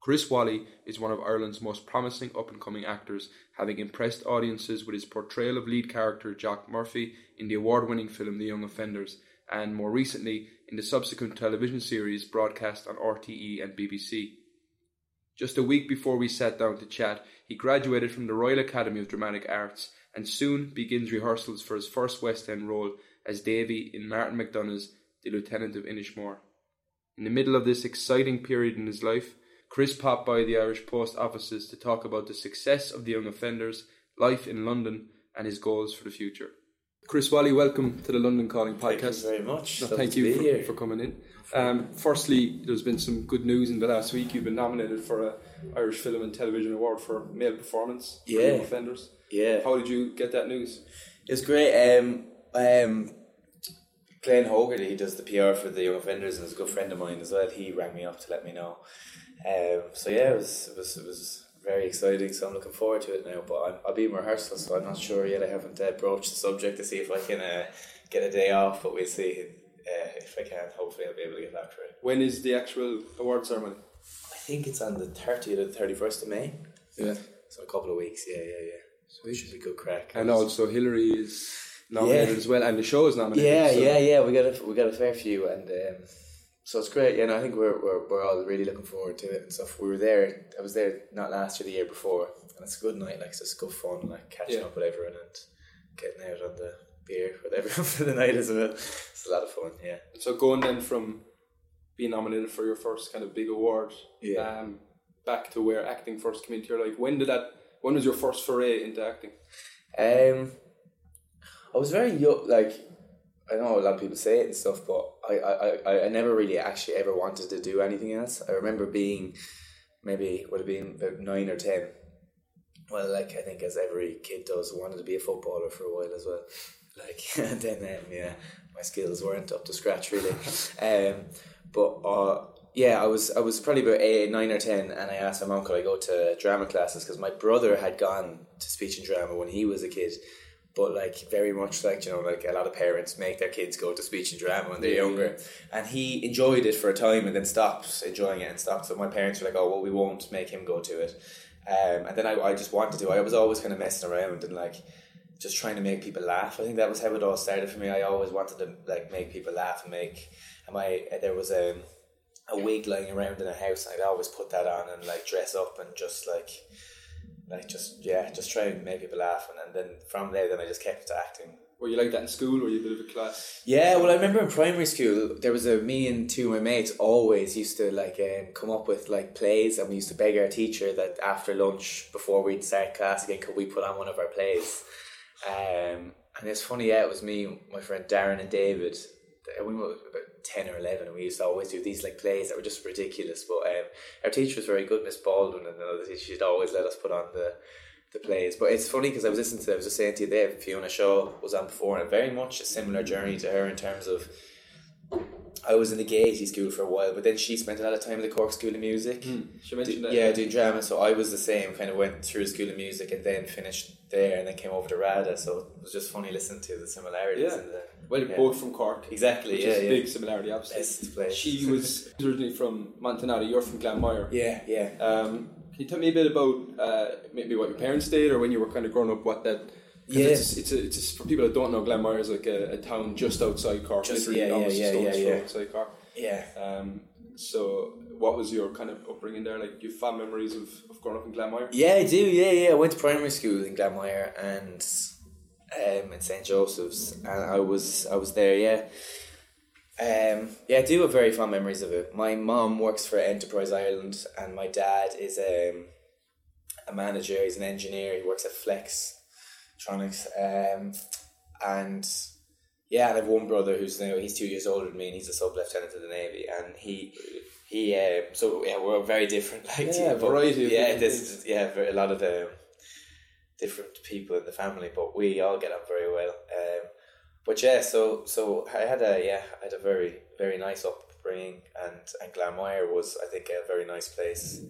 Chris Walley is one of Ireland's most promising up and coming actors, having impressed audiences with his portrayal of lead character Jock Murphy in the award winning film The Young Offenders, and more recently in the subsequent television series broadcast on RTE and BBC. Just a week before we sat down to chat, he graduated from the Royal Academy of Dramatic Arts and soon begins rehearsals for his first West End role as Davy in Martin McDonagh's The Lieutenant of Inishmore. In the middle of this exciting period in his life, Chris popped by the Irish Post offices to talk about the success of the young offenders, life in London, and his goals for the future. Chris Walley, welcome to the London Calling podcast. Thank you very much. No, thank you for, for coming in. Um, firstly, there's been some good news in the last week. You've been nominated for a Irish Film and Television Award for male performance for Yeah. young offenders. Yeah, How did you get that news? It's great. Um, um, Glenn Hogarty, he does the PR for the young offenders, and is a good friend of mine as well. He rang me up to let me know. Um, so yeah, it was it was it was very exciting. So I'm looking forward to it now. But I'm, I'll be in rehearsal, so I'm not sure yet. I haven't uh, broached the subject to see if I can uh, get a day off, but we'll see uh, if I can. Hopefully, I'll be able to get after it. When is the actual award ceremony? I think it's on the 30th or the 31st of May. Yeah. So a couple of weeks. Yeah, yeah, yeah. So it should be good crack. And also Hilary is nominated Yeah. as well, and the show is nominated. Yeah, so- yeah, yeah. We got a we got a fair few, and um, so it's great. Yeah, no, I think we're, we're we're all really looking forward to it and stuff. We were there. I was there not last year, the year before, and it's a good night. Like it's just good fun, like catching Yeah. up with everyone and getting out on the beer with everyone for the night as well. It's a lot of fun. Yeah, So going then from being nominated for your first kind of big award, Yeah. um, back to where acting first came into your life. When did that? When was your first foray into acting? Um, I was very young. Like I know a lot of people say it and stuff, but I, I, I, I never really actually ever wanted to do anything else. I remember being maybe would have been about nine or ten. Well, like I think as every kid does, wanted to be a footballer for a while as well. Like and then um, yeah, my skills weren't up to scratch really. um, but uh, yeah, I was I was probably about eight, nine or ten, and I asked my mom could I go to drama classes because my brother had gone to speech and drama when he was a kid. But like very much like you know like a lot of parents make their kids go to speech and drama when they're younger, and he enjoyed it for a time and then stopped enjoying it and stopped. So my parents were like, oh well, we won't make him go to it. Um, and then I, I just wanted to. I was always kind of messing around and like just trying to make people laugh. I think that was how it all started for me. I always wanted to like make people laugh and make. And my there was a a wig lying around in a house. and I'd always put that on and like dress up and just like like just yeah, just try and make people laugh. And, and then from there, then I just kept acting. Were you like that in school? Were you a bit of a class? Yeah, well, I remember in primary school there was a me and two of my mates always used to like um, come up with like plays, and we used to beg our teacher that after lunch before we'd start class again, could we put on one of our plays? Um, and it's funny, yeah, it was me, my friend Darren, and David. We were about ten or eleven, and we used to always do these like plays that were just ridiculous. But um, our teacher was very good, Miss Baldwin, and another teacher. She'd always let us put on the the plays. But it's funny because I was listening to, I was just saying to you there, Fiona Shaw was on before, and very much a similar journey to her in terms of. I was in the Gaiety School for a while, but then she spent a lot of time in the Cork School of Music. She mentioned Do- that. yeah, doing drama. So I was the same. Kind of went through School of Music and then finished there, and then came over to RADA. So it was just funny listening to the similarities. Yeah. And the, Well, yeah. both from Cork. Exactly. Which yeah, is a yeah. big similarity, obviously. Best place. She was originally from Montenotte. You're from Glanmire. Yeah, yeah. Um, can you tell me a bit about uh, maybe what your parents did, or when you were kind of growing up, what that... Yeah. It's, it's, a, it's a, for people that don't know, Glanmire is like a, a town just outside Cork, Just- literally yeah, yeah, yeah, yeah, yeah. outside Cork. Yeah. Um, so, what was your kind of upbringing there? Like, you have fond memories of, of growing up in Glanmire? Yeah, I do. Yeah, yeah. I went to primary school in Glanmire and um, in St Joseph's, and I was I was there. Yeah, um, yeah. I do have very fond memories of it. My mom works for Enterprise Ireland, and my dad is um, a manager. He's an engineer. He works at Flex Tronics, um, and yeah, and I have one brother who's now he's two years older than me, and he's a sub lieutenant in the navy, and he. He uh, so yeah we're very different like Yeah, variety of yeah is yeah a lot of the different people in the family, but we all get on very well. Um, but yeah, so so I had a yeah I had a very very nice upbringing, and and Glanmire was I think a very nice place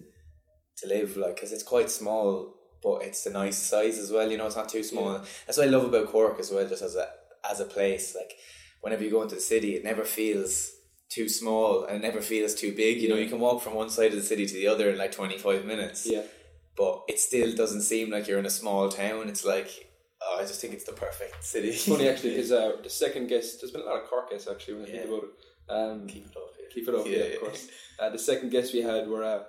to live, like because it's quite small, but it's a nice size as well. You know, it's not too small. That's what I love about Cork as well. Just as a as a place, like whenever you go into the city, it never feels too small and it never feels too big. You know, you can walk from one side of the city to the other in like twenty five minutes. Yeah. But it still doesn't seem like you're in a small town. It's like oh, I just think it's the perfect city. It's funny actually because uh, the second guest, there's been a lot of Cork guests actually when I think about it. Um, Keep it up. Yeah. Keep it up, yeah, of course. Uh, the second guest we had were uh,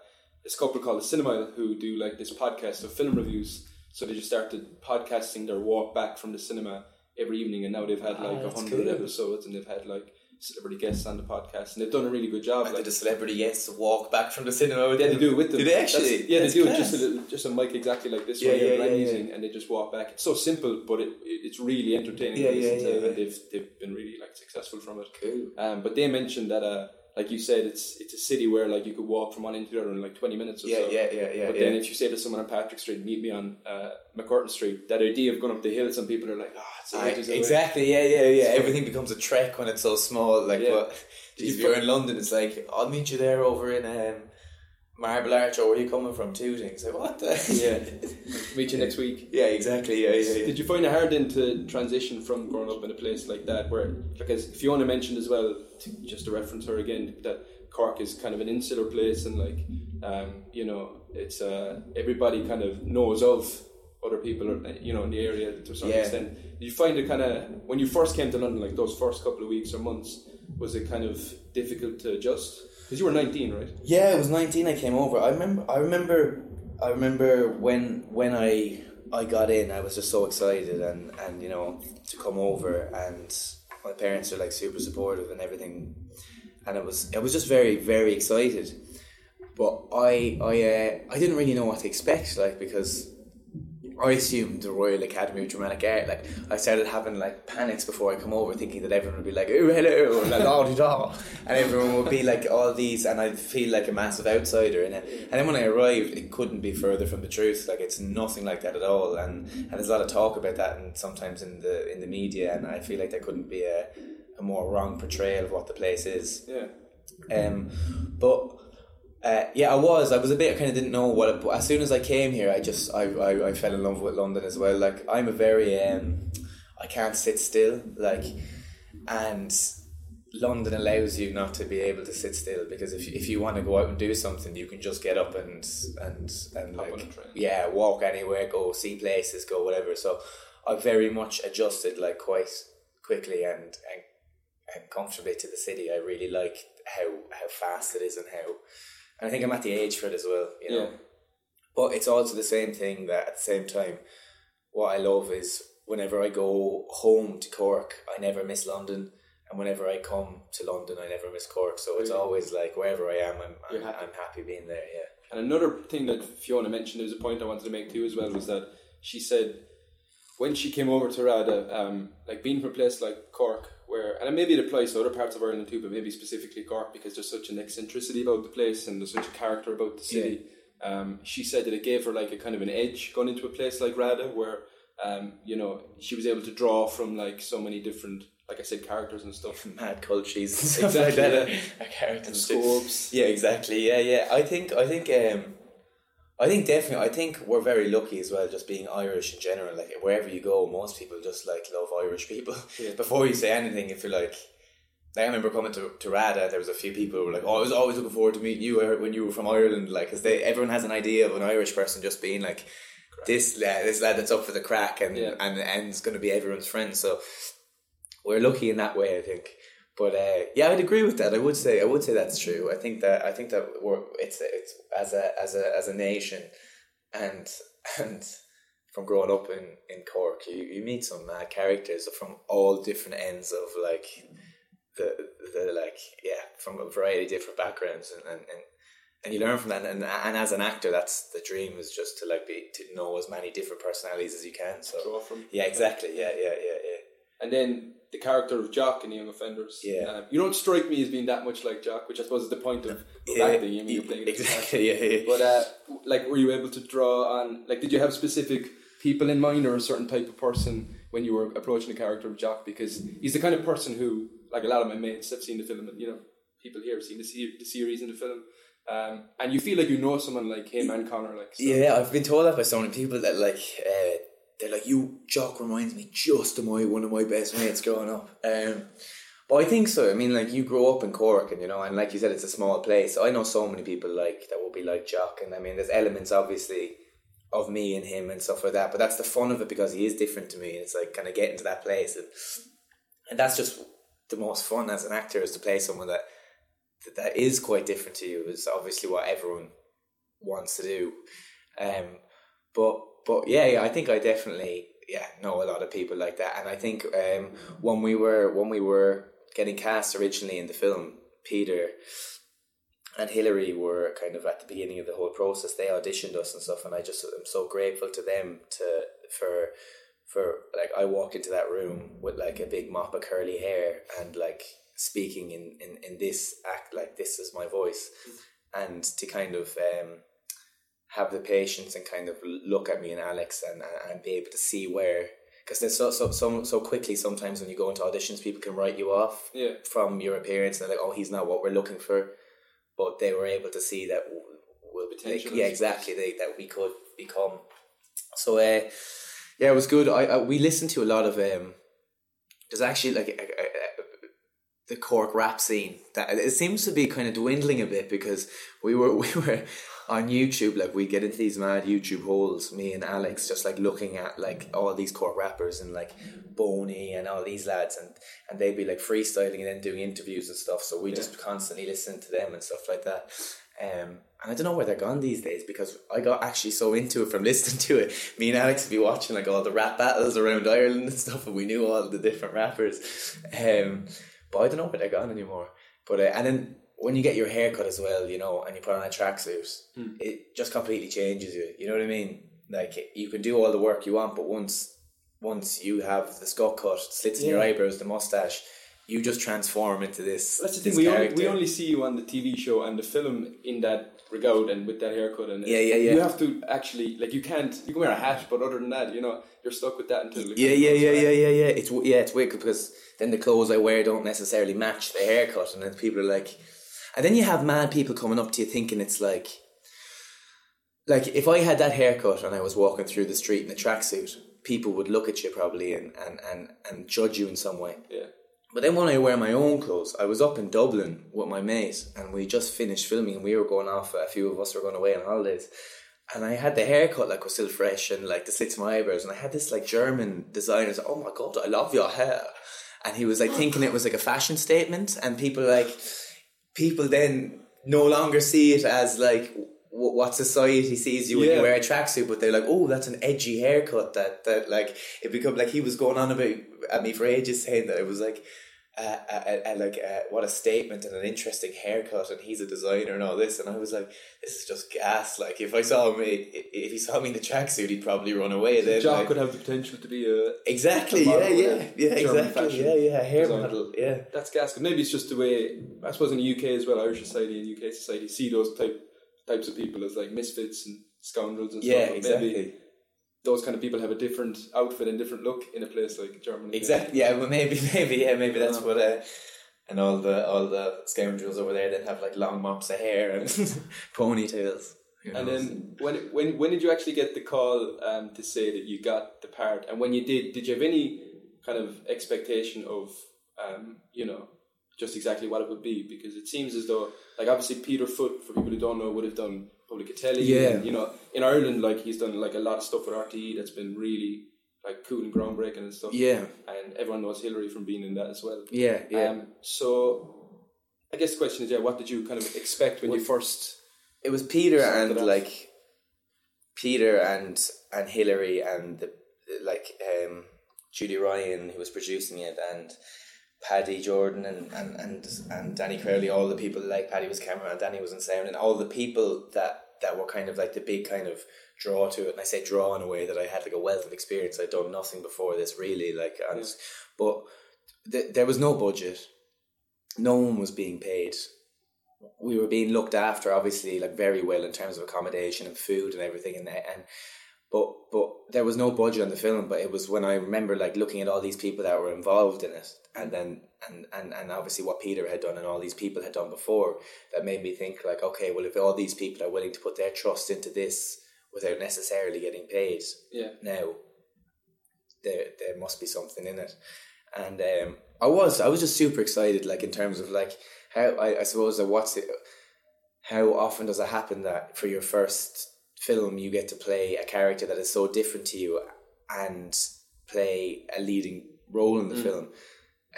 this couple called the Cinema who do like this podcast of film reviews. So they just started podcasting their walk back from the cinema every evening, and now they've had like Ah, a that's hundred cool. episodes, and they've had like celebrity guests on the podcast, and they've done a really good job. And Like the celebrity gets to walk back from the cinema with yeah, them? they do it with them. Do they actually? That's- yeah, That's they do class. it just a little, just a mic exactly like this Yeah, one yeah, yeah, yeah. using, and they just walk back. It's so simple, but it, it it's really entertaining Yeah, to listen yeah, to, yeah, and they've they've been really like successful from it. Cool. Um, but they mentioned that, uh, like you said, it's it's a city where like you could walk from one end to the other in like twenty minutes or Yeah, so. yeah, yeah, yeah. But yeah. then if you say to someone on Patrick Street, meet me on uh, MacCurtain Street, that idea of going up the hill, some people are like, oh, it's away." exactly. Yeah, yeah, yeah. Everything becomes a trek when it's so small. Like, Yeah. but if you're in London, it's like I'll meet you there over in um, Marble Arch, or where are you coming from? Tooting. It's like what the? Yeah. Meet you next week. yeah, exactly. Yeah, yeah, yeah. Did you find it hard then to transition from growing up in a place like that, where because Fiona mentioned as well, just to reference her again, that Cork is kind of an insular place and like, um, you know, it's uh, everybody kind of knows of other people, or, you know, in the area to a certain Yeah. extent. Did you find it kind of when you first came to London, like those first couple of weeks or months, was it kind of difficult to adjust? Because you were nineteen, right? Yeah, it was nineteen. I came over. I remember. I remember. I remember when when I I got in. I was just so excited and and you know to come over and my parents are like super supportive and everything, and it was I was just very very excited. But I I uh, I didn't really know what to expect like because I assumed the Royal Academy of Dramatic Art. Like I started having like panics before I come over, thinking that everyone would be like, "Oh, hello," da di da, and everyone would be like all these, and I'd feel like a massive outsider. And then, and then when I arrived, it couldn't be further from the truth. Like it's nothing like that at all. And and there's a lot of talk about that, and sometimes in the in the media, and I feel like there couldn't be a a more wrong portrayal of what the place is. Yeah. Um, but uh, yeah, I was. I was a bit. I kind of didn't know what. It, but as soon as I came here, I just I, I, I fell in love with London as well. Like I'm a very um, I can't sit still. Like, and London allows you not to be able to sit still because if you, if you want to go out and do something, you can just get up and and and like yeah, walk anywhere, go see places, go whatever. So I very much adjusted like quite quickly and and, and comfortably to the city. I really like how how fast it is and how, and I think I'm at the age for it as well. You know, Yeah. but it's also the same thing that at the same time, what I love is whenever I go home to Cork, I never miss London. And whenever I come to London, I never miss Cork. So it's Really? always like wherever I am, I'm I'm, happy. I'm happy being there. Yeah. And another thing that Fiona mentioned, there was a point I wanted to make too as well, was that she said when she came over to Rada, um, like being from a place like Cork, where, and maybe it applies to other parts of Ireland too, but maybe specifically Cork because there's such an eccentricity about the place and there's such a character about the city. Um, she said that it gave her like a kind of an edge going into a place like Rada, where, um, you know, she was able to draw from like so many different, like I said, characters and stuff. Mad cultures and stuff Exactly, like that. yeah. Characters And scopes. Yeah, exactly. Yeah, yeah. I think I think um I think definitely I think we're very lucky as well just being Irish in general. Like wherever you go, most people just like love Irish people. Yeah. Before you say anything, if you're like I remember coming to, to Rada, there was a few people who were like, "Oh, I was always looking forward to meeting you uh, when you were from Ireland." Like, because they everyone has an idea of an Irish person just being like this lad, this lad that's up for the crack, and Yeah. and and is going to be everyone's friend. So we're lucky in that way, I think. But uh, yeah, I'd agree with that. I would say I would say that's true. I think that I think that we're it's it's as a as a as a nation, and and from growing up in, in Cork, you, you meet some mad characters from all different ends of like the the like yeah from a variety of different backgrounds and and, and and you learn from that and, and as an actor that's the dream is just to like be to know as many different personalities as you can so yeah exactly yeah yeah yeah yeah And then the character of Jock in the Young Offenders. Yeah. Um, you don't strike me as being that much like Jock, which I suppose is the point of, yeah, acting. You mean, you're playing it as a character. exactly yeah, yeah. But uh, like, were you able to draw on? Like, did you have specific people in mind, or a certain type of person when you were approaching the character of Jock? Because he's the kind of person who, like, a lot of my mates have seen the film, and you know, people here have seen the, se- the series and the film. Um, and you feel like you know someone like him and Connor, like so. Yeah, I've been told that by so many people that like uh, they're like you. Jock reminds me just of my one of my best mates growing up. Um, but I think so. I mean, like you grow up in Cork, and you know, and like you said, it's a small place. I know so many people like that will be like Jock, and I mean, there's elements obviously of me and him and stuff like that. But that's the fun of it because he is different to me, and it's like kind of getting to that place, and and that's just the most fun as an actor is to play someone that that, that is quite different to you. Is obviously what everyone wants to do. Um, but but yeah, yeah, I think I definitely yeah know a lot of people like that, and I think um, when we were when we were getting cast originally in the film, Peter and Hilary were kind of at the beginning of the whole process. They auditioned us and stuff, and I just am so grateful to them to for for like I walk into that room with like a big mop of curly hair and like speaking in in in this act like this is my voice, and to kind of um have the patience and kind of look at me and Alex and and, be able to see where because there's so so so so quickly sometimes when you go into auditions people can write you off Yeah. from your appearance and they're like oh he's not what we're looking for. But they were able to see that w- w- Potential, yeah exactly they, that we could become. So uh yeah it was good. I, I we listened to a lot of um there's actually like a, a, a, the Cork rap scene that it seems to be kind of dwindling a bit because we were we were on YouTube like we get into these mad YouTube holes me and Alex just like looking at like all these Cork rappers and like Boney and all these lads and and they'd be like freestyling and then doing interviews and stuff so we just constantly listen to them and stuff like that um and I don't know where they're gone these days because I got actually so into it from listening to it. Me and Alex would be watching like all the rap battles around Ireland and stuff, and we knew all the different rappers. Um, but I don't know where they're gone anymore. But uh, and then when you get your hair cut as well, you know, and you put on a tracksuit, hmm. it just completely changes you. You know what I mean? Like you can do all the work you want, but once once you have the skull cut, slits in your eyebrows, the mustache, you just transform into this. That's the this thing. We only, we only see you on the TV show and the film in that regard and with that haircut and Yeah, yeah, yeah. You have to actually like you can't you can wear a hat, but other than that, you know, you're stuck with that until it Yeah, yeah, yeah, yeah, yeah, yeah. It's yeah, it's weird because then the clothes I wear don't necessarily match the haircut, and then people are like, and then you have mad people coming up to you thinking it's like, like if I had that haircut and I was walking through the street in a tracksuit, people would look at you probably and and and and judge you in some way. Yeah. But then when I wear my own clothes, I was up in Dublin with my mate and we just finished filming and we were going off, a few of us were going away on holidays. And I had the haircut like was still fresh and like the slits of my eyebrows and I had this like German designer say, Oh my god, I love your hair and he was like thinking it was like a fashion statement and people like people then no longer see it as like w- what society sees you when Yeah. you wear a tracksuit, but they're like, "Oh, that's an edgy haircut." That that like it become like he was going on about at me for ages saying that it was like. Uh, uh, uh, like uh, what a statement and an interesting haircut and he's a designer and all this. And I was like this is just gas. Like if I saw him if he saw me in the tracksuit he'd probably run away then Jock like, could have the potential to be a exactly. a yeah yeah. yeah exactly. yeah yeah. Hair design. model. Yeah. That's gas. Maybe it's just the way I suppose in the UK as well, Irish society and UK society see those type types of people as like misfits and scoundrels and yeah stuff. exactly. Maybe those kind of people have a different outfit and different look in a place like Germany. Exactly. Yeah. Well, maybe, maybe, yeah, maybe that's what. Uh, and all the all the scoundrels over there then have like long mops of hair and ponytails. And then when when when did you actually get the call um, to say that you got the part? And when you did, did you have any kind of expectation of um, you know just exactly what it would be? Because it seems as though like obviously Peter Foott, for people who don't know, would have done Republic of Telly. Yeah. and, you know, in Ireland, like he's done like a lot of stuff with RTE that's been really like cool and groundbreaking and stuff. yeah, And everyone knows Hilary from being in that as well. yeah, yeah. Um, so I guess the question is, yeah, what did you kind of expect when you first? it was Peter and like Peter and and Hilary and the like um, Julie Ryan who was producing it and Paddy Jordan and, and, and, and Danny Crowley, all the people like Paddy was camera and Danny was in sound and all the people that that were kind of like the big kind of draw to it and I say draw in a way that I had like a wealth of experience. I'd done nothing before this really like and but th- there was no budget. No one was being paid. We were being looked after obviously like very well in terms of accommodation and food and everything and and but but there was no budget on the film. But it was when I remember like looking at all these people that were involved in it, and then and and and obviously what Peter had done and all these people had done before, that made me think like, okay, well if all these people are willing to put their trust into this without necessarily getting paid, Yeah. now there there must be something in it and um, I was I was just super excited like in terms of like how I, I suppose that what's it how often does it happen that for your first film you get to play a character that is so different to you and play a leading role in the film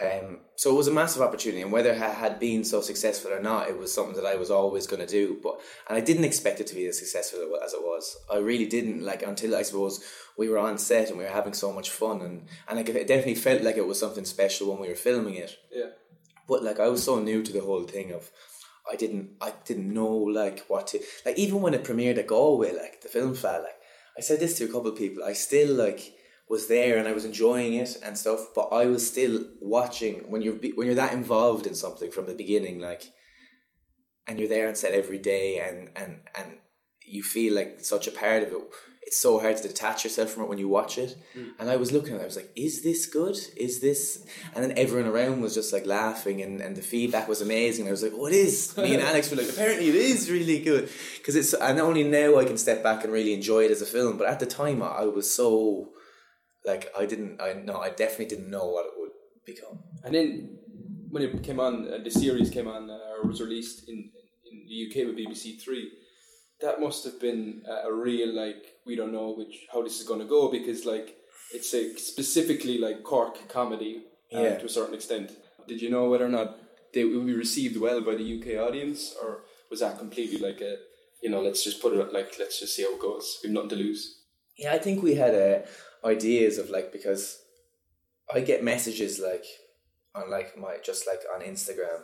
um, so it was a massive opportunity, and whether it had been so successful or not, it was something that I was always going to do. But and I didn't expect it to be as successful as it was. I really didn't. Like until I suppose we were on set and we were having so much fun, and and like it definitely felt like it was something special when we were filming it. Yeah. But like I was so new to the whole thing of. I didn't. I didn't know like what to like. Even when it premiered at Galway, like the film fell. Like I said this to a couple of people. I still like was there and I was enjoying it and stuff, but I was still watching when you're when you're that involved in something from the beginning, like, and you're there on set every day, and and and you feel like such a part of it. It's so hard to detach yourself from it when you watch it. And I was looking at it, I was like, is this good? Is this? And then everyone around was just like laughing, and, and the feedback was amazing. I was like, oh, it is. Me and Alex were like, apparently it is really good. Because it's, and only now I can step back and really enjoy it as a film. But at the time, I, I was so, like, I didn't, I no, I definitely didn't know what it would become. And then when it came on, uh, the series came on uh, or was released in in the UK with BBC Three. That must have been a, a real like we don't know which how this is going to go because like it's a specifically like Cork comedy uh, Yeah. to a certain extent. Did you know whether or not they would be received well by the UK audience, or was that completely like a you know let's just put it like let's just see how it goes. We've nothing to lose. Yeah, I think we had uh, ideas of like because I get messages like on like my just like on Instagram,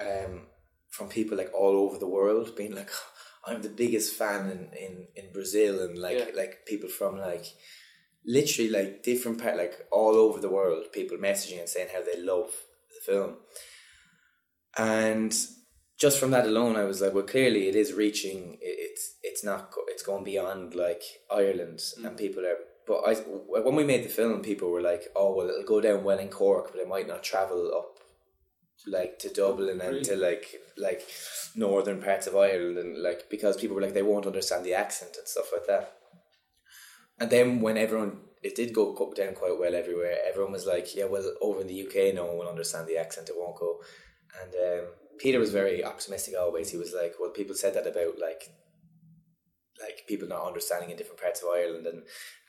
um, from people like all over the world being like, I'm the biggest fan in in, in Brazil and like Yeah. like people from like literally like different part like all over the world people messaging and saying how they love the film and just from that alone i was like well clearly it is reaching it's it's not it's going beyond like ireland and mm. people are but i when we made the film people were like oh well it'll go down well in cork but it might not travel up like to dublin and to like like northern parts of ireland and like because people were like they won't understand the accent and stuff like that and then when everyone it did go go down quite well everywhere, everyone was like, "Yeah, well, over in the UK, no one will understand the accent; it won't go." And um, Peter was very optimistic always. He was like, "Well, people said that about like, like people not understanding in different parts of Ireland, and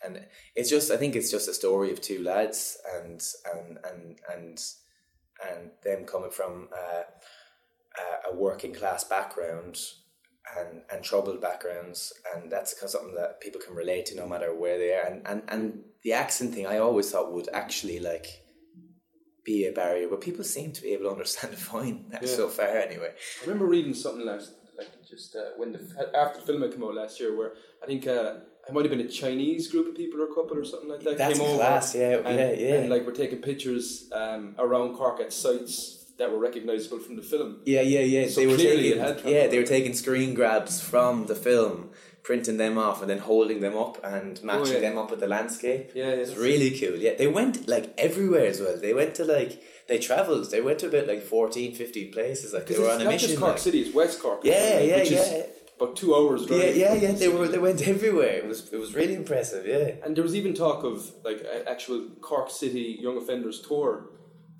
and it's just I think it's just a story of two lads and and and and and them coming from uh, a- a working class background." and, and troubled backgrounds and that's something that people can relate to no matter where they are and, and, and the accent thing I always thought would actually like be a barrier but people seem to be able to understand it fine Yeah. so far anyway I remember reading something last, like just uh, when the after the film had come out last year, where I think uh, it might have been a Chinese group of people or a couple or something like that That's came over. class, yeah, and, yeah, yeah. And like we're taking pictures um, around Cork at sites that were recognisable from the film. yeah yeah yeah So they were taking it yeah they were taking screen grabs from the film printing them off and then holding them up and matching Oh, yeah. them up with the landscape Yeah, yeah, it's really cool yeah they went like everywhere as well they went to like they travelled they went to about like 14 15 places like they were on a not mission just Cork like. City; it's West Cork. Yeah, yeah, which yeah. Is about two hours. Yeah, drive yeah, yeah. They were they went everywhere. It was it was really impressive. Yeah. And there was even talk of like an actual Cork City Young Offenders tour.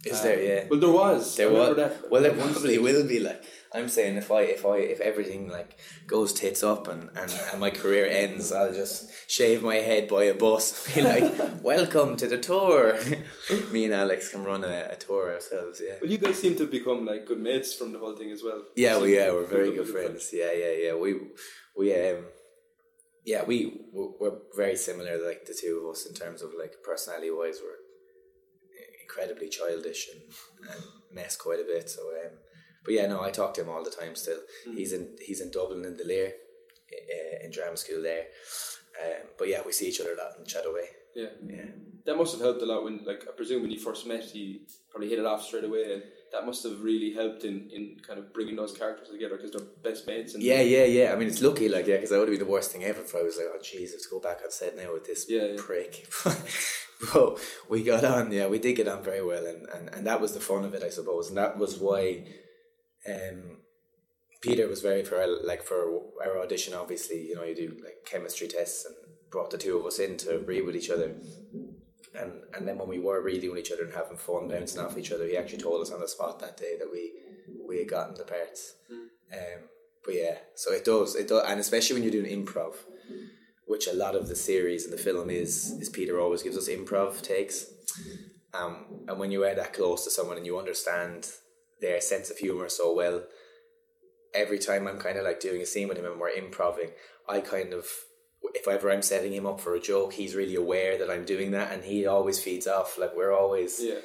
Is there? Um, yeah. Well, there was. There was. that. Well, there probably will be. Like I'm saying, if I if I if everything like goes tits up and and, and my career ends, I'll just shave my head by a bus. Be like, welcome to the tour. Me and Alex can run a, a tour ourselves. Yeah. Well, you guys seem to become like good mates from the whole thing as well. Yeah, well, yeah, we're very good friends. Yeah, yeah, yeah. We, we, um, yeah, we we're very similar. Like the two of us in terms of like personality wise, we're incredibly childish and, and mess quite a bit. So, um, but yeah, no, I talk to him all the time. Still, he's in he's in Dublin in the Lir, uh, in drama school there. Um, but yeah, we see each other a lot in chat away. Yeah. Yeah. That must have helped a lot when, like, I presume when you first met, you probably hit it off straight away, and that must have really helped in, in kind of bringing those characters together because they're best mates. And Yeah, yeah, yeah. I mean, it's lucky, like, yeah, because that would have been the worst thing ever if I was like, oh, Jesus, go back on set now with this Yeah, yeah. prick. but we got on, yeah, we did get on very well, and, and, and that was the fun of it, I suppose. And that was why um, Peter was very, for like, for our audition, obviously, you know, you do like chemistry tests and brought the two of us in to read with each other. And, and then when we were reading with each other and having fun, bouncing off each other, he actually told us on the spot that day that we we had gotten the parts. Um, but yeah, so it does it does, and especially when you're doing improv, which a lot of the series and the film is is Peter always gives us improv takes. Um, and when you are that close to someone and you understand their sense of humor so well, every time I'm kind of like doing a scene with him and we're improving, I kind of if ever I'm setting him up for a joke, he's really aware that I'm doing that, and he always feeds off. Like we're always yeah,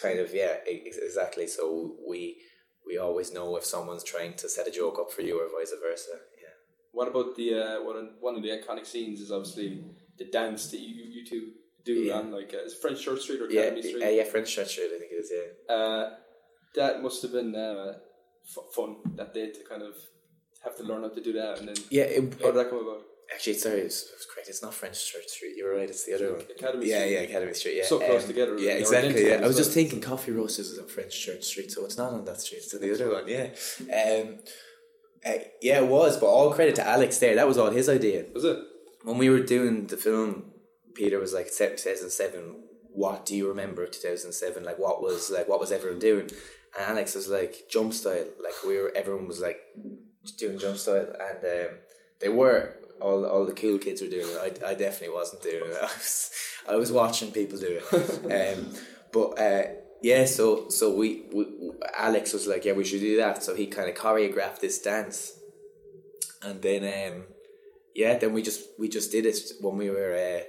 kind of yeah exactly so we we always know if someone's trying to set a joke up for you or vice versa yeah What about the uh, one of, one of the iconic scenes is obviously the dance that you you two do Yeah. on like uh, French Church Street or yeah Academy Street. uh, yeah french church street i think it is yeah Uh, that must have been uh, f- fun that day to kind of have to learn how to do that and then yeah it, how did that come about? actually sorry it's, it's correct it's not french church street you're right it's the other one Academy yeah Street. yeah academy street yeah So close Um, together, yeah exactly yeah i was as just thinking coffee roasters is on french church street so it's not on that street it's on the other one yeah um uh, yeah it was but all credit to alex there that was all his idea Was it? when we were doing the film, Peter was like, 2007, what do you remember of 2007? Like, what was like, what was everyone doing? And Alex was like, jump style. Like, we were, everyone was like doing jump style, and um, they were. All, all the cool kids were doing it. I, I definitely wasn't doing it. I was, I was watching people do it. Um, but uh, yeah, so so we, we Alex was like, yeah, we should do that. So he kind of choreographed this dance, and then um, yeah, then we just we just did it when we were uh,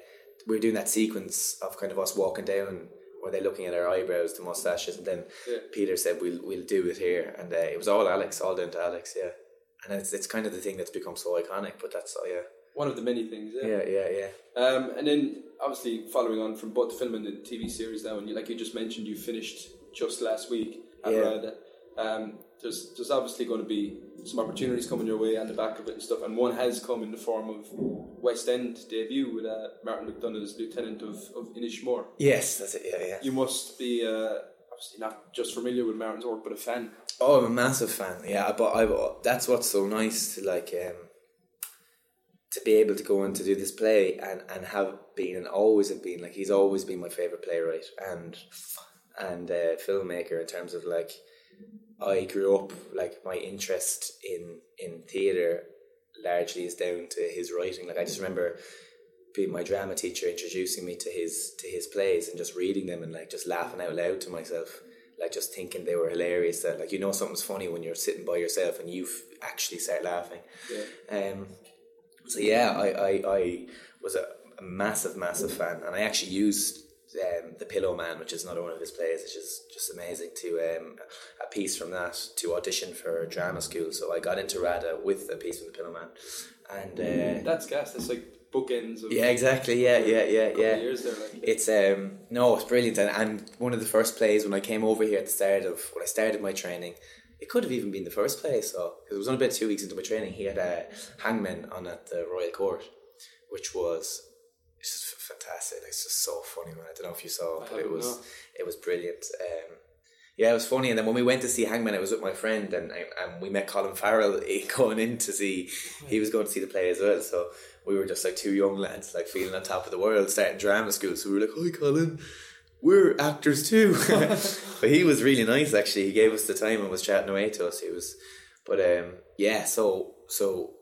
we were doing that sequence of kind of us walking down where they're looking at our eyebrows, the mustaches, and then Yeah. Peter said we'll we'll do it here, and uh, it was all Alex, all down to Alex, yeah. And it's it's kind of the thing that's become so iconic, but that's oh, yeah, One of the many things. Yeah. yeah, yeah, yeah. Um, and then obviously following on from both the film and the TV series now, and you, like you just mentioned, you finished just last week at Yeah. Um, there's there's obviously going to be some opportunities coming your way on the back of it and stuff, and one has come in the form of West End debut with uh, Martin McDonagh as Lieutenant of, of Inishmore. Yes, that's it. Yeah, yeah. You must be uh, obviously not just familiar with Martin's work, but a fan. Oh, I'm a massive fan. Yeah, but I that's what's so nice to like um to be able to go on to do this play and and have been and always have been like he's always been my favorite playwright and and uh, filmmaker in terms of like I grew up like my interest in in theater largely is down to his writing. Like I just remember being my drama teacher introducing me to his to his plays and just reading them and like just laughing out loud to myself like just thinking they were hilarious that like you know something's funny when you're sitting by yourself and you f- actually start laughing Yeah. um so yeah i i, I was a, a massive massive fan and i actually used um, the Pillowman which is another one of his plays which is just amazing to um a piece from that to audition for drama school so i got into rada with a piece from the Pillowman and uh That's gas. That's like bookends of yeah exactly yeah yeah yeah yeah years there. Like. it's um no, it's brilliant, and, and one of the first plays when I came over here at the start of when I started my training, it could have even been the first play. So 'cause it was only about two weeks into my training. He had a hangman on at the Royal Court, which was it's just fantastic. It's just so funny, man. I don't know if you saw, it, but it was no. it was brilliant. Um, yeah, it was funny. And then when we went to see Hangman, I was with my friend, and and we met Colin Farrell going in to see. He was going to see the play as well, so we were just like two young lads, like feeling on top of the world, starting drama school. So we were like, "Hi, Colin, we're actors too." but he was really nice. Actually, he gave us the time and was chatting away to us. He was, but um, yeah. So so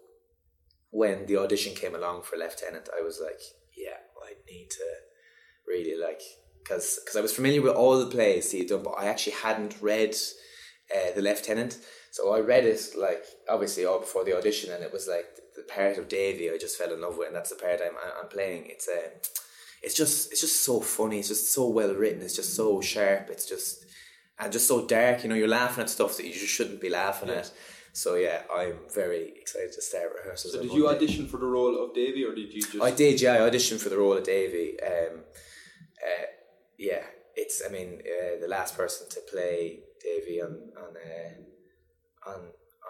when the audition came along for Lieutenant, I was like, "Yeah, I need to really like." Because because I was familiar with all the plays he had done, but I actually hadn't read uh, the Lieutenant. So I read it like obviously all before the audition, and it was like the part of Davy I just fell in love with, and that's the part I'm I'm playing. It's um, it's just it's just so funny. It's just so well written. It's just so sharp. It's just and just so dark. You know, you're laughing at stuff that you just shouldn't be laughing at. So yeah, I'm very excited to start rehearsals. So did you audition for the role of Davy, or did you just? I did, yeah. I auditioned for the role of Davy. Um, uh, yeah, it's. I mean, uh, the last person to play Davy on on uh, on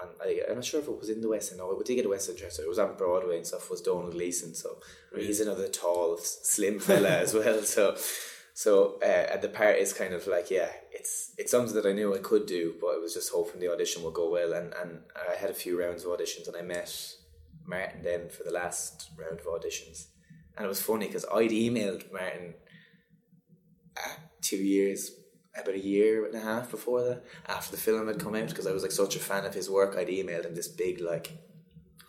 on. I, I'm not sure if it was in the West End. No, it did get a West End dress. It was on Broadway and stuff. Was Domhnall Gleeson. So I mean, he's another tall, slim fella as well. So so uh, and the part is kind of like yeah, it's it's something that I knew I could do, but I was just hoping the audition would go well. And and I had a few rounds of auditions, and I met Martin then for the last round of auditions. And it was funny because I'd emailed Martin uh, two years, about a year and a half before that, after the film had come out, because I was like such a fan of his work. I'd emailed him this big, like,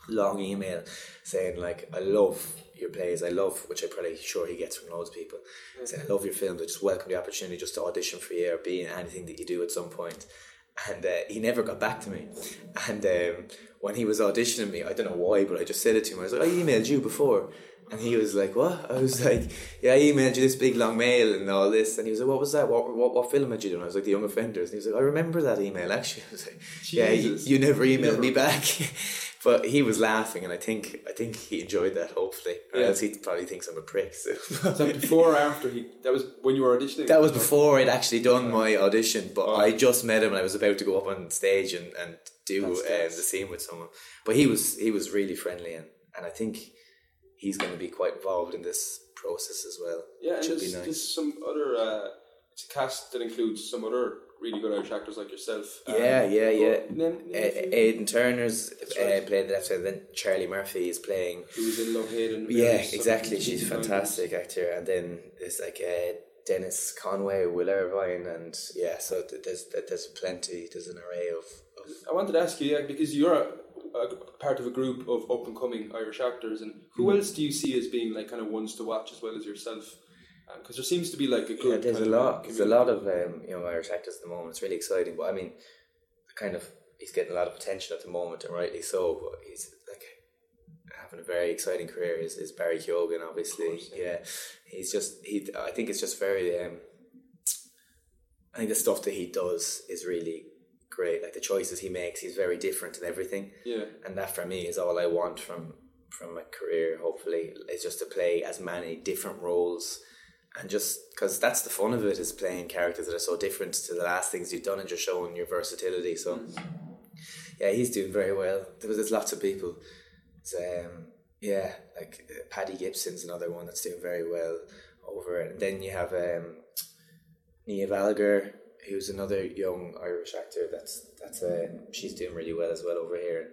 long email saying, like, I love your plays, I love, which I'm probably sure he gets from loads of people, saying, I love your films, I just welcome the opportunity just to audition for you or be in anything that you do at some point. And uh, he never got back to me. And um, when he was auditioning me, I don't know why, but I just said it to him. I was like, I emailed you before. And he was like, "What?" I was like, "Yeah, I emailed you this big long mail and all this." And he was like, "What was that? What what, what film had you done?" I was like, "The Young Offenders." And he was like, "I remember that email actually." I was like, "Yeah, you, you never emailed Never. me back." but he was laughing, and I think I think he enjoyed that. Hopefully, or Yeah. else he probably thinks I'm a prick. So. Was that before or after he? That was when you were auditioning. That was before I'd actually done my audition, but Oh. I just met him and I was about to go up on stage and, and do um, the scene with someone. But he was he was really friendly and, and I think he's going to be quite involved in this process as well. Yeah, and there's, be nice. there's some other. Uh, it's a cast that includes some other really good Irish actors like yourself. Um, Yeah, yeah, yeah. name a Uh. Aidan Turner's uh, right. played the left side. Then Charlie Murphy is playing. who was in Love Hayden. Yeah, exactly. She's a fantastic actor. And then there's like uh, Denis Conway, Will Irvine, and yeah. So th- there's there's plenty. There's an array of. of I wanted to ask you, yeah, because you're a, a part of a group of up and coming Irish actors, and who Mm-hmm. else do you see as being like kind of ones to watch as well as yourself? Because there seems to be like a good. Yeah, there's a lot. There's a lot of um, young Irish actors at the moment. It's really exciting. But I mean, kind of, he's getting a lot of attention at the moment, and rightly so. But he's like having a very exciting career. Is, is Barry Keoghan, obviously? course, yeah. he's just he. I think it's just very. Um, I think the stuff that he does is really great. Like the choices he makes, he's very different in everything Yeah, and that for me is all I want from from my career. Hopefully, is just to play as many different roles, and just because that's the fun of it is playing characters that are so different to the last things you've done and just showing your versatility. So, yeah, he's doing very well. There was there's lots of people. Um, yeah, like uh, Paddy Gibson's another one that's doing very well over it. And then you have um, Nia Gallagher, who's another young Irish actor. That's that's uh, she's doing really well as well over here.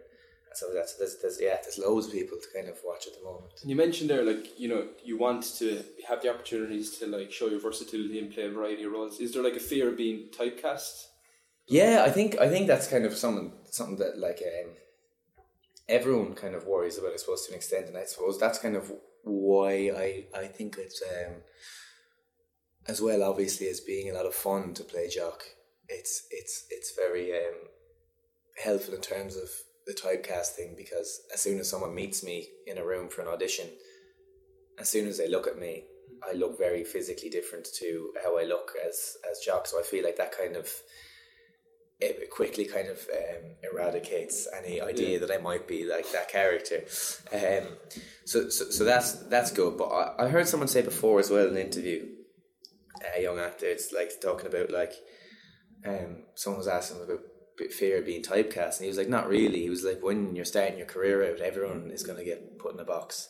So that's there's, there's yeah there's loads of people to kind of watch at the moment. and you mentioned there, like you know, you want to have the opportunities to like show your versatility and play a variety of roles. Is there like a fear of being typecast? Yeah, I think I think that's kind of something something that like um, everyone kind of worries about, I suppose, to an extent, and I suppose that's kind of why I I think it's um, as well obviously as being a lot of fun to play Jock. It's it's it's very um, helpful in terms of the typecast thing because as soon as someone meets me in a room for an audition, as soon as they look at me, I look very physically different to how I look as as Jock. So I feel like that kind of it quickly kind of um, eradicates any idea that I might be like that character. Um, so, so so that's that's good. But I, I heard someone say before as well in an interview, a young actor, it's like talking about like um, someone was asking about fear of being typecast, and he was like, not really. He was like, when you're starting your career out, everyone is going to get put in a box.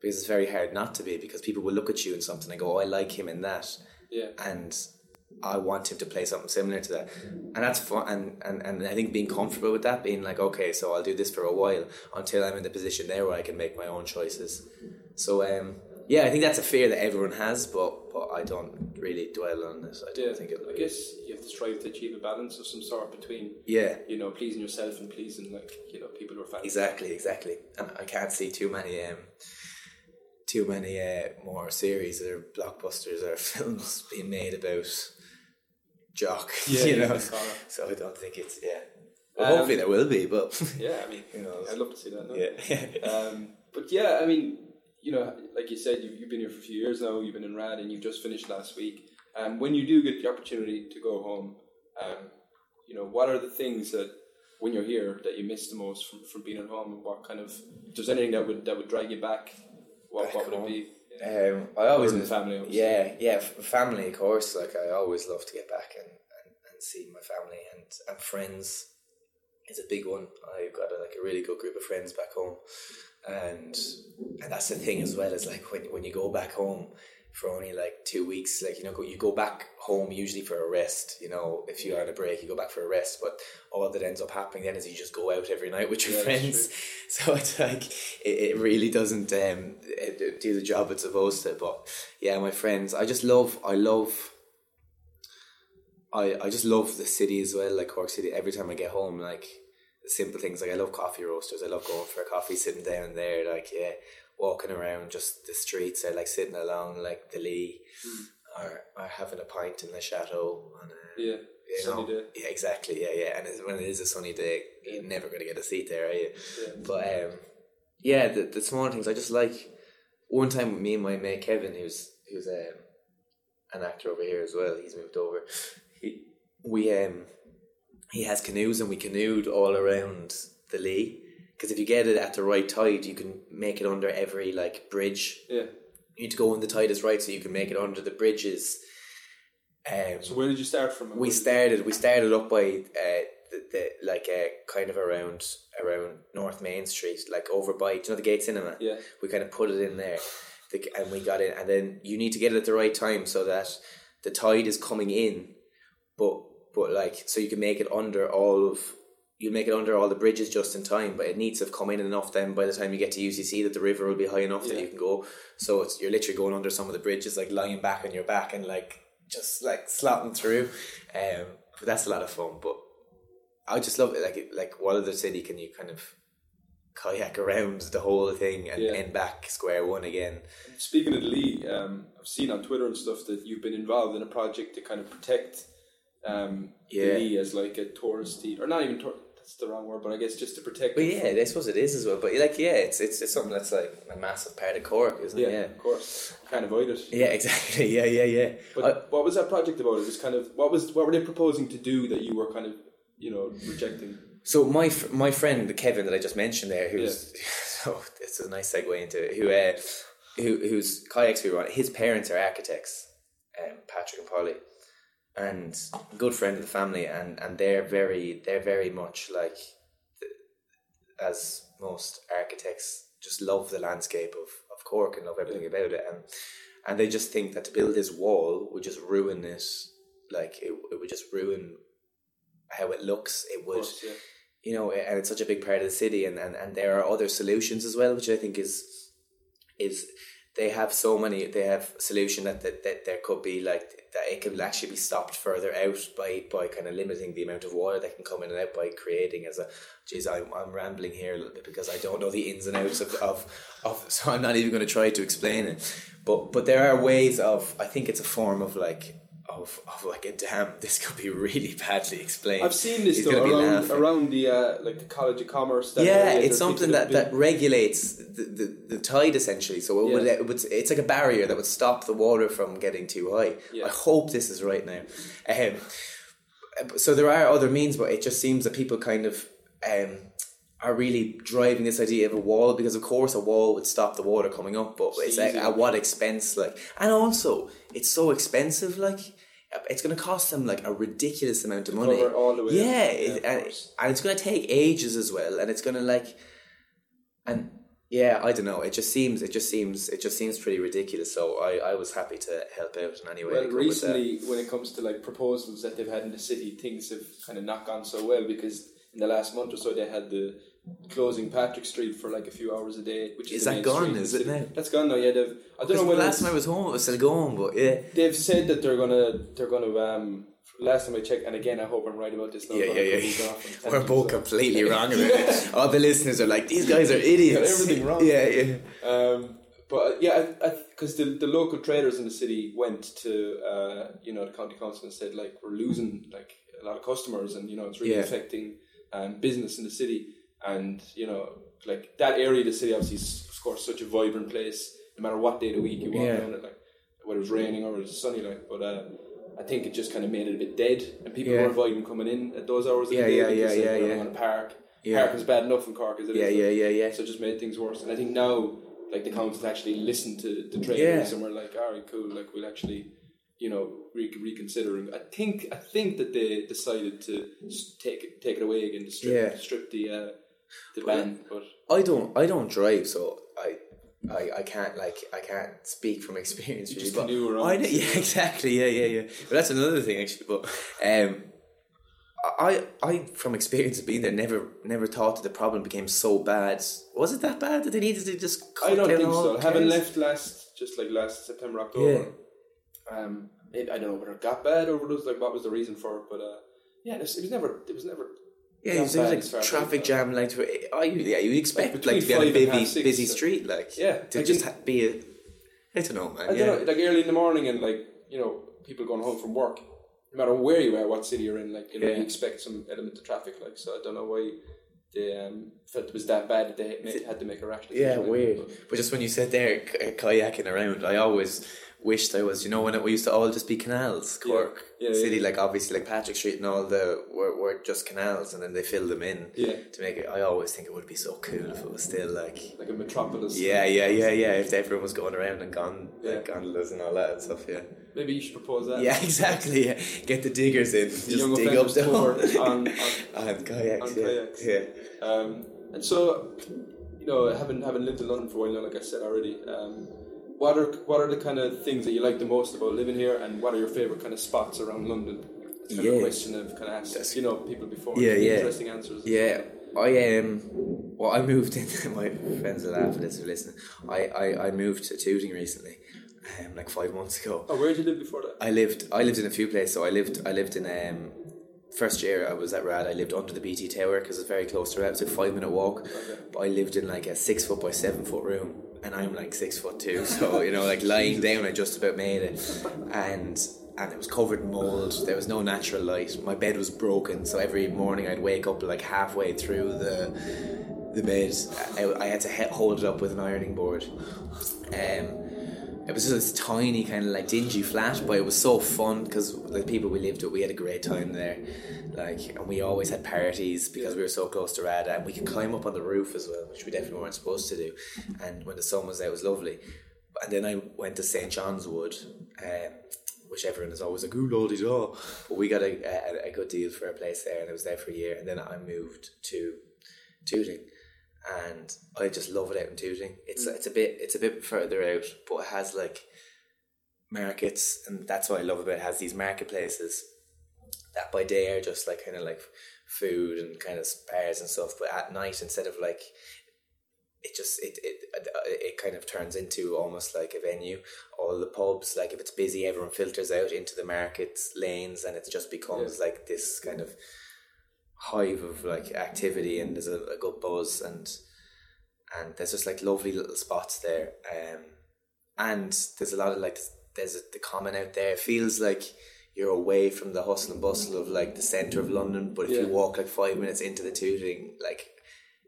Because it's very hard not to be, because people will look at you in something and go, oh, I like him in that Yeah, and I want him to play something similar to that. And that's fun. And, and, and I think being comfortable with that, being like, okay, so I'll do this for a while until I'm in the position there where I can make my own choices. So, um, yeah, I think that's a fear that everyone has, but, but I don't really dwell on this. I don't yeah. think it'll I guess you have to strive to achieve a balance of some sort between Yeah, you know pleasing yourself and pleasing like you know people who are fans. exactly, exactly. And I can't see too many. Um, too many uh, more series or blockbusters or films being made about Jock, Yeah, you know. I saw that. So I don't think it's yeah. Well, Um, hopefully there will be, but Yeah, I mean, Who knows? I'd love to see that. No? yeah, Um, but yeah, I mean, you know, like you said, you've, you've been here for a few years now. You've been in Rad, and you've just finished last week. Um, when you do get the opportunity to go home, um, you know, what are the things that when you're here that you miss the most from, from being at home, and what kind of if there's anything that would that would drag you back? What Back what would home? it be? um, I always than family, obviously. yeah, yeah, f- family, of course. Like I always love to get back and, and, and and see my family and and friends is a big one. I've got a, like a really good group of friends back home, and and that's the thing as well. Is like when when you go back home for only like two weeks, like you know, go, you go back home usually for a rest. You know, if you're on a break, you go back for a rest. But all that ends up happening then is you just go out every night with your Yeah, friends. So it's like it, it really doesn't um, it- do the job it's supposed to. But yeah, my friends, I just love. I love. I, I just love the city as well, like Cork City. Every time I get home, like simple things, like I love coffee roasters. I love going for a coffee, sitting down there, like yeah, walking around just the streets. I like sitting along like the Lee, or, or having a pint in the chateau. And, Yeah, you sunny know, day. Yeah, exactly. Yeah, yeah. And it's, when it is a sunny day, you're never going to get a seat there, are you? Yeah. But um, yeah, the the small things I just like. One time with me and my mate Kevin, who's who's um, an actor over here as well. He's moved over. He we um he has canoes and we canoed all around the Lee. Because if you get it at the right tide, you can make it under every like bridge. Yeah. You need to go when the tide is right, so you can make it under the bridges. Um, So where did you start from? we started we started up by uh, the, the like uh, kind of around around North Main Street, like over by do you know the Gate Cinema. Yeah. We kind of put it in there, the, and we got in, and then you need to get it at the right time so that the tide is coming in, but but like so you can make it under all of. You make it under all the bridges just in time, but it needs to have come in enough. Then by the time you get to UCC, that the river will be high enough that you can go. So it's you're literally going under some of the bridges, like lying back on your back and like just like slotting through. Um, but that's a lot of fun. But I just love it. Like like what other city can you kind of kayak around the whole thing and Yeah. end back square one again? Speaking of Lee, um, I've seen on Twitter and stuff that you've been involved in a project to kind of protect um, Yeah. Lee as like a touristy, or not even tour- that's the wrong word, but I guess just to protect. But yeah, I suppose it is as well. But like yeah, it's it's, it's something that's like a massive part of Cork, isn't yeah, it? Yeah. of course, can't avoid it. Yeah, exactly. Yeah, yeah, yeah. But I- what was that project about? It was kind of what was what were they proposing to do that you were kind of you know rejecting? So my my friend Kevin that I just mentioned there, who's so it's a nice segue into it, who uh, who who's kayaks we run. His parents are architects, um, Patrick and Polly, and good friend of the family, and and they're very they're very much like as most architects just love the landscape of of Cork and love everything about it, and and they just think that to build this wall would just ruin this, like it, it would just ruin how it looks. It would course, yeah. you know, and it's such a big part of the city, and, and, and there are other solutions as well, which I think is is they have so many. They have solution that that, that there could be like that it could actually be stopped further out by by kind of limiting the amount of water that can come in and out by creating as a. Geez, I'm, I'm rambling here a little bit because I don't know the ins and outs of, of, of so I'm not even going to try to explain it. But but there are ways of I think it's a form of like of, of like a dam. This could be really badly explained. I've seen this He's though around around the uh, like the College of Commerce. yeah, it's something that, that regulates the, the, the tide essentially. So it would, it would it's like a barrier that would stop the water from getting too high. Yeah. I hope this is right now. Um, so there are other means, but it just seems that people kind of um, are really driving this idea of a wall because, of course, a wall would stop the water coming up, but it's, like, at what expense? Like, and also it's so expensive. Like, it's going to cost them like a ridiculous amount of money. cover all the way Yeah, it- and, and it's going to take ages as well, and it's going to like, and yeah, I don't know. It just seems, it just seems, it just seems pretty ridiculous. So I, I was happy to help out in any way. Well, could with that. recently, when it comes to like proposals that they've had in the city, things have kind of not gone so well because in the last month or so they had the closing Patrick Street for like a few hours a day. Which is, Is that gone, is it now? That's gone now. Yeah, they've. I don't know when last time I was home, it was still going, but yeah. they've said that they're gonna they're gonna um. Last time I checked, and again, I hope I'm right about this. now, Yeah, yeah, yeah. cut these off and tell We're both so- completely wrong about it. All the listeners are like, these guys are idiots. Everything wrong. Yeah, yeah. Um, but uh, yeah, because the, the local traders in the city went to uh, you know the county council and said like we're losing like a lot of customers and you know it's really Yeah. affecting um, business in the city and you know like that area of the city obviously is of course such a vibrant place no matter what day of the week you walk Yeah. down it like whether it's raining or it's sunny like but uh, I think it just kind of made it a bit dead and people Yeah. were avoiding coming in at those hours of Yeah, the day yeah, because yeah, they yeah, don't yeah. want to park Yeah. parking's bad enough in Cork as it is. Yeah, like, yeah, yeah, yeah. so it just made things worse. And I think now, like the council's actually listened to the traders Yeah. and we're like, all right, cool. Like we'll actually you know re- reconsidering. I think I think that they decided to take it take it away again to strip Yeah. strip the uh, the ban. But I don't I don't drive, so I. I, I can't like I can't speak from experience really, just but. I know, yeah exactly yeah yeah yeah but that's another thing actually but um I I from experience of being there never never thought that the problem became so bad was it that bad that they needed to just cut I don't think so. Having left last just like last September October, um, it, I don't know whether it got bad or what was like what was the reason for it, but uh, yeah, it was, it was never it was never Yeah, was like, far traffic jam, like oh, you, yeah, you expect Like like, to be on a busy, busy street, like Yeah, to like just in- be a, I don't know, man. I yeah. don't know, like early in the morning and like you know people going home from work, no matter where you are, what city you're in, like you know Yeah. you expect some element of traffic, like so I don't know why they um, felt it was that bad that they had to make a rash. Yeah, weird. But just when you sit there kayaking around, I always wished I was, you know, when it, we used to all just be canals, Cork Yeah, yeah, City, yeah. like obviously like Patrick Street and all the were, were just canals, and then they filled them in Yeah, to make it. I always think it would be so cool if it was still like. like a metropolis. Yeah, yeah, yeah, yeah. If everyone was going around and gone, like gondolas and all that and stuff, yeah. Maybe you should propose that. Yeah, exactly. Yeah. Get the diggers in, The just dig up the tour on, on on kayaks. on yeah. kayaks. yeah. Um, and so, you know, having having lived in London for a while now, like I said already, um, what are what are the kind of things that you like the most about living here, and what are your favorite kind of spots around London? It's kind of Yeah. a question I've kind of asked you know people before. Yeah, yeah. Interesting answers. Yeah, I um, well, I moved in. My friends will laugh at this if listen. I, I, I moved to Tooting recently, um, like five months ago. Oh, where did you live before that? I lived I lived in a few places. So I lived I lived in um, first year I was at Rad. I lived under the BT Tower because it's very close to Rad. It's a five minute walk. But I lived in like a six foot by seven foot room, and I'm like six foot two. So you know, like lying down, I just about made it, and. And it was covered in mold. There was no natural light. My bed was broken, so every morning I'd wake up like halfway through the the bed. I, I had to he- hold it up with an ironing board. Um, it was just this tiny kind of like dingy flat, but it was so fun because the people we lived with, we had a great time there. Like, and we always had parties because we were so close to Rada, and we could climb up on the roof as well, which we definitely weren't supposed to do. And when the sun was there, it was lovely. And then I went to St John's Wood, um, which everyone is always like, "Ooh, lolly da." But we got a, a, a good deal for a place there, and I was there for a year. And then I moved to Tooting, and I just love it out in Tooting. It's mm. it's a bit it's a bit further out, but it has like markets, and that's what I love about it. it has these marketplaces that by day are just like kind of like food and kind of bars and stuff, but at night instead of like it just it, it it kind of turns into almost like a venue. All the pubs, like if it's busy, everyone filters out into the markets lanes, and it just becomes like this kind of hive of like activity, and there's a, a good buzz, and and there's just like lovely little spots there, um, and there's a lot of like there's a, the common out there. It feels like you're away from the hustle and bustle of like the centre of London, but if you walk like five minutes into the Tooting, like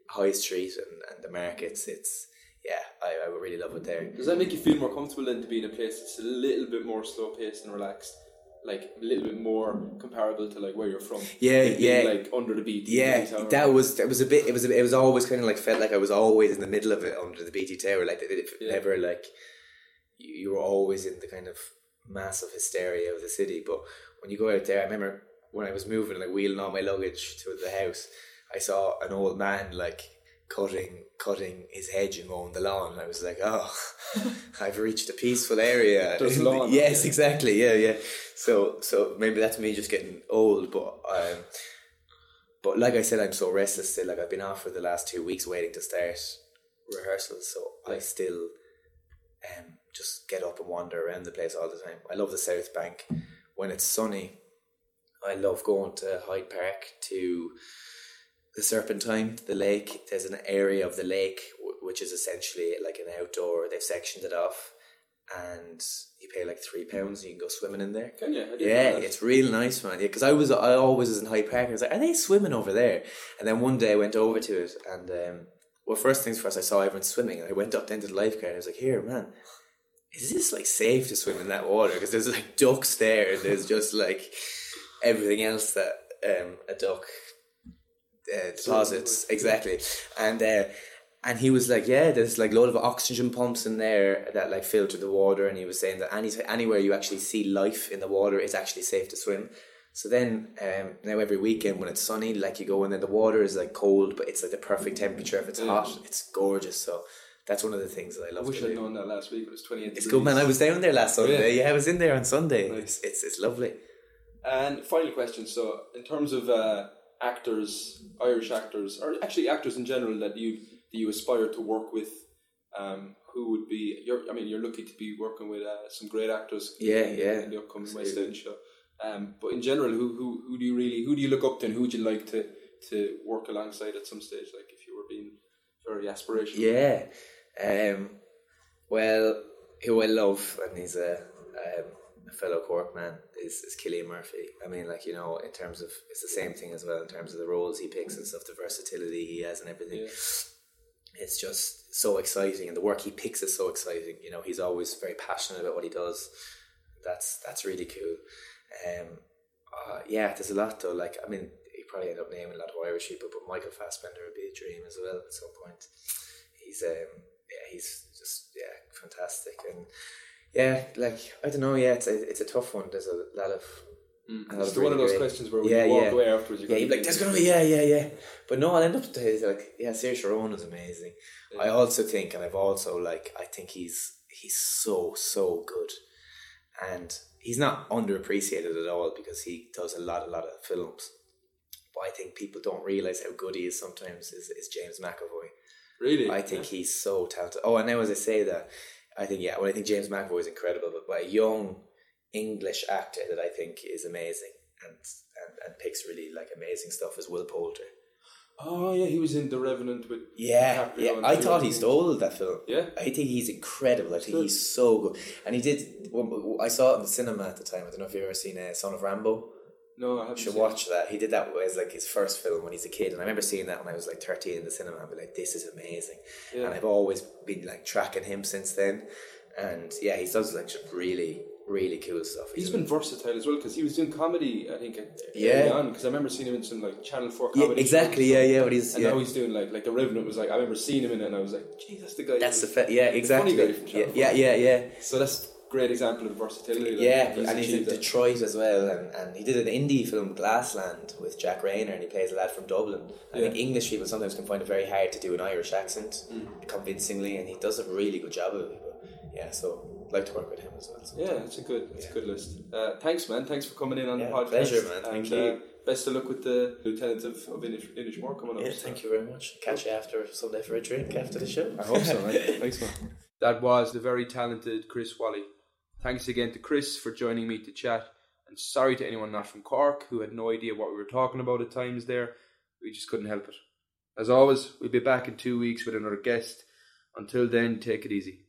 High Street and, and the markets, it's yeah, I, I would really love it there. Does that make you feel more comfortable then to be in a place that's a little bit more slow paced and relaxed? Like a little bit more comparable to like where you're from. Yeah, being, yeah. Like under the BT. Yeah, Tower. that was that was a bit. It was a, it was always kind of like felt like I was always in the middle of it under the BT Tower. Like it, it Yeah. never like you, you were always in the kind of massive hysteria of the city. But when you go out there, I remember when I was moving, like wheeling all my luggage to the house, I saw an old man like cutting cutting his hedge and mowing the lawn. And I was like, oh, I've reached a peaceful area. There's lawn. yes, exactly. Yeah, yeah. So so maybe that's me just getting old, but um, but like I said, I'm so restless still. Like I've been off for the last two weeks waiting to start rehearsals, so I still um just get up and wander around the place all the time. I love the South Bank. When it's sunny, I love going to Hyde Park to the Serpentine, the lake. There's an area of the lake w- which is essentially like an outdoor. They've sectioned it off, and you pay like three pounds. and You can go swimming in there. Can you? Yeah, it's real nice, man. Yeah, because I was, I always was in Hyde Park. And I was like, are they swimming over there? And then one day I went over to it, and um, well, first things first, I saw everyone swimming, and I went up then to the lifeguard. And I was like, here, man, is this like safe to swim in that water? Because there's like ducks there, and there's just like everything else that um, a duck uh, deposits exactly, and uh, And he was like, yeah, there's like a load of oxygen pumps in there that like filter the water. And he was saying that any anywhere you actually see life in the water, it's actually safe to swim. So then um, now every weekend when it's sunny, like you go in there, the water is like cold, but it's like the perfect temperature. If it's hot, it's gorgeous. So that's one of the things that I love. I wish to I'd known that last week. It was 28 It's good, man. I was down there last Sunday. yeah? Yeah, I was in there on Sunday. Nice. It's, it's it's lovely. And final question. So, in terms of uh, actors, Irish actors, or actually actors in general that you that you aspire to work with, um, who would be? You're, I mean, you're lucky to be working with uh, some great actors. Yeah, in, yeah. In the upcoming West End show. Um, but in general, who, who who do you really who do you look up to, and who would you like to to work alongside at some stage? Like if you were being very aspirational. Yeah. Um, well, who I love, and he's a, um, a fellow Cork man, is, is Cillian Murphy. I mean, like, you know, in terms of, it's the same thing as well in terms of the roles he picks and stuff, the versatility he has and everything. Yeah. It's just so exciting, and the work he picks is so exciting. You know, he's always very passionate about what he does. That's that's really cool. Um, uh, yeah, there's a lot though. Like, I mean, he probably end up naming a lot of Irish people, but Michael Fassbender would be a dream as well at some point. He's um, yeah, he's just yeah, fantastic, and yeah, like I don't know, yeah, it's a, it's a tough one. There's a lot of Mm. lot It's of one of those great- questions where when Yeah, you walk yeah. away afterwards, you're yeah, like, there's gonna be yeah, yeah, yeah. But no, I'll end up to like, yeah, Saoirse Ronan is amazing. I also think, and I've also like, I think he's he's so so good, and he's not underappreciated at all because he does a lot a lot of films. But I think people don't realize how good he is sometimes. Is is James McAvoy? really. I think he's so talented. Oh, and now as I say that, I think yeah, well, I think James McAvoy is incredible, but by a young English actor that I think is amazing and and, and picks really like amazing stuff is Will Poulter. Oh yeah, he was in The Revenant with Yeah, DiCaprio yeah. I thought he stole that film. Yeah. I think he's incredible. I think he's so good, and he did. well, I saw it in the cinema at the time. I don't know if you've ever seen uh, Son of Rambow. No, I haven't. Should watch that. He did that as like his first film when he's a kid, and I remember seeing that when I was like thirteen in the cinema. I'd be like, "This is amazing," Yeah. and I've always been like tracking him since then. And yeah, he does like just really, really cool stuff. He's been versatile as well because he was doing comedy. I think Yeah. early on because I remember seeing him in some like Channel Four comedy. yeah, exactly. shows Yeah, yeah. But he's And yeah. now he's doing like like the Revenant was like I remember seeing him in it and I was like, gee, that's the guy. That's the fa- yeah, exactly. guy from Channel Yeah, yeah, yeah, yeah. So that's great example of versatility. that Yeah, he's and he's in that. Detroit as well, and, and he did an indie film, Glassland, with Jack Reynor, and he plays a lad from Dublin. I Yeah. think English people sometimes can find it very hard to do an Irish accent Mm. convincingly, and he does a really good job of it. But yeah, so I'd like to work with him as well. So. Yeah, it's a good, it's a good list. Uh, thanks, man. Thanks for coming in on Yeah, the podcast. pleasure, man. Thank and, you. Uh, best of luck with the Lieutenant of, of Inish, Inishmore coming up. Yeah, thank you very much. Catch you after Sunday for a drink after the show. I hope so, man. Thanks, man. That was the very talented Chris Walley. Thanks again to Chris for joining me to chat. And sorry to anyone not from Cork who had no idea what we were talking about at times there. We just couldn't help it. As always, we'll be back in two weeks with another guest. Until then, take it easy.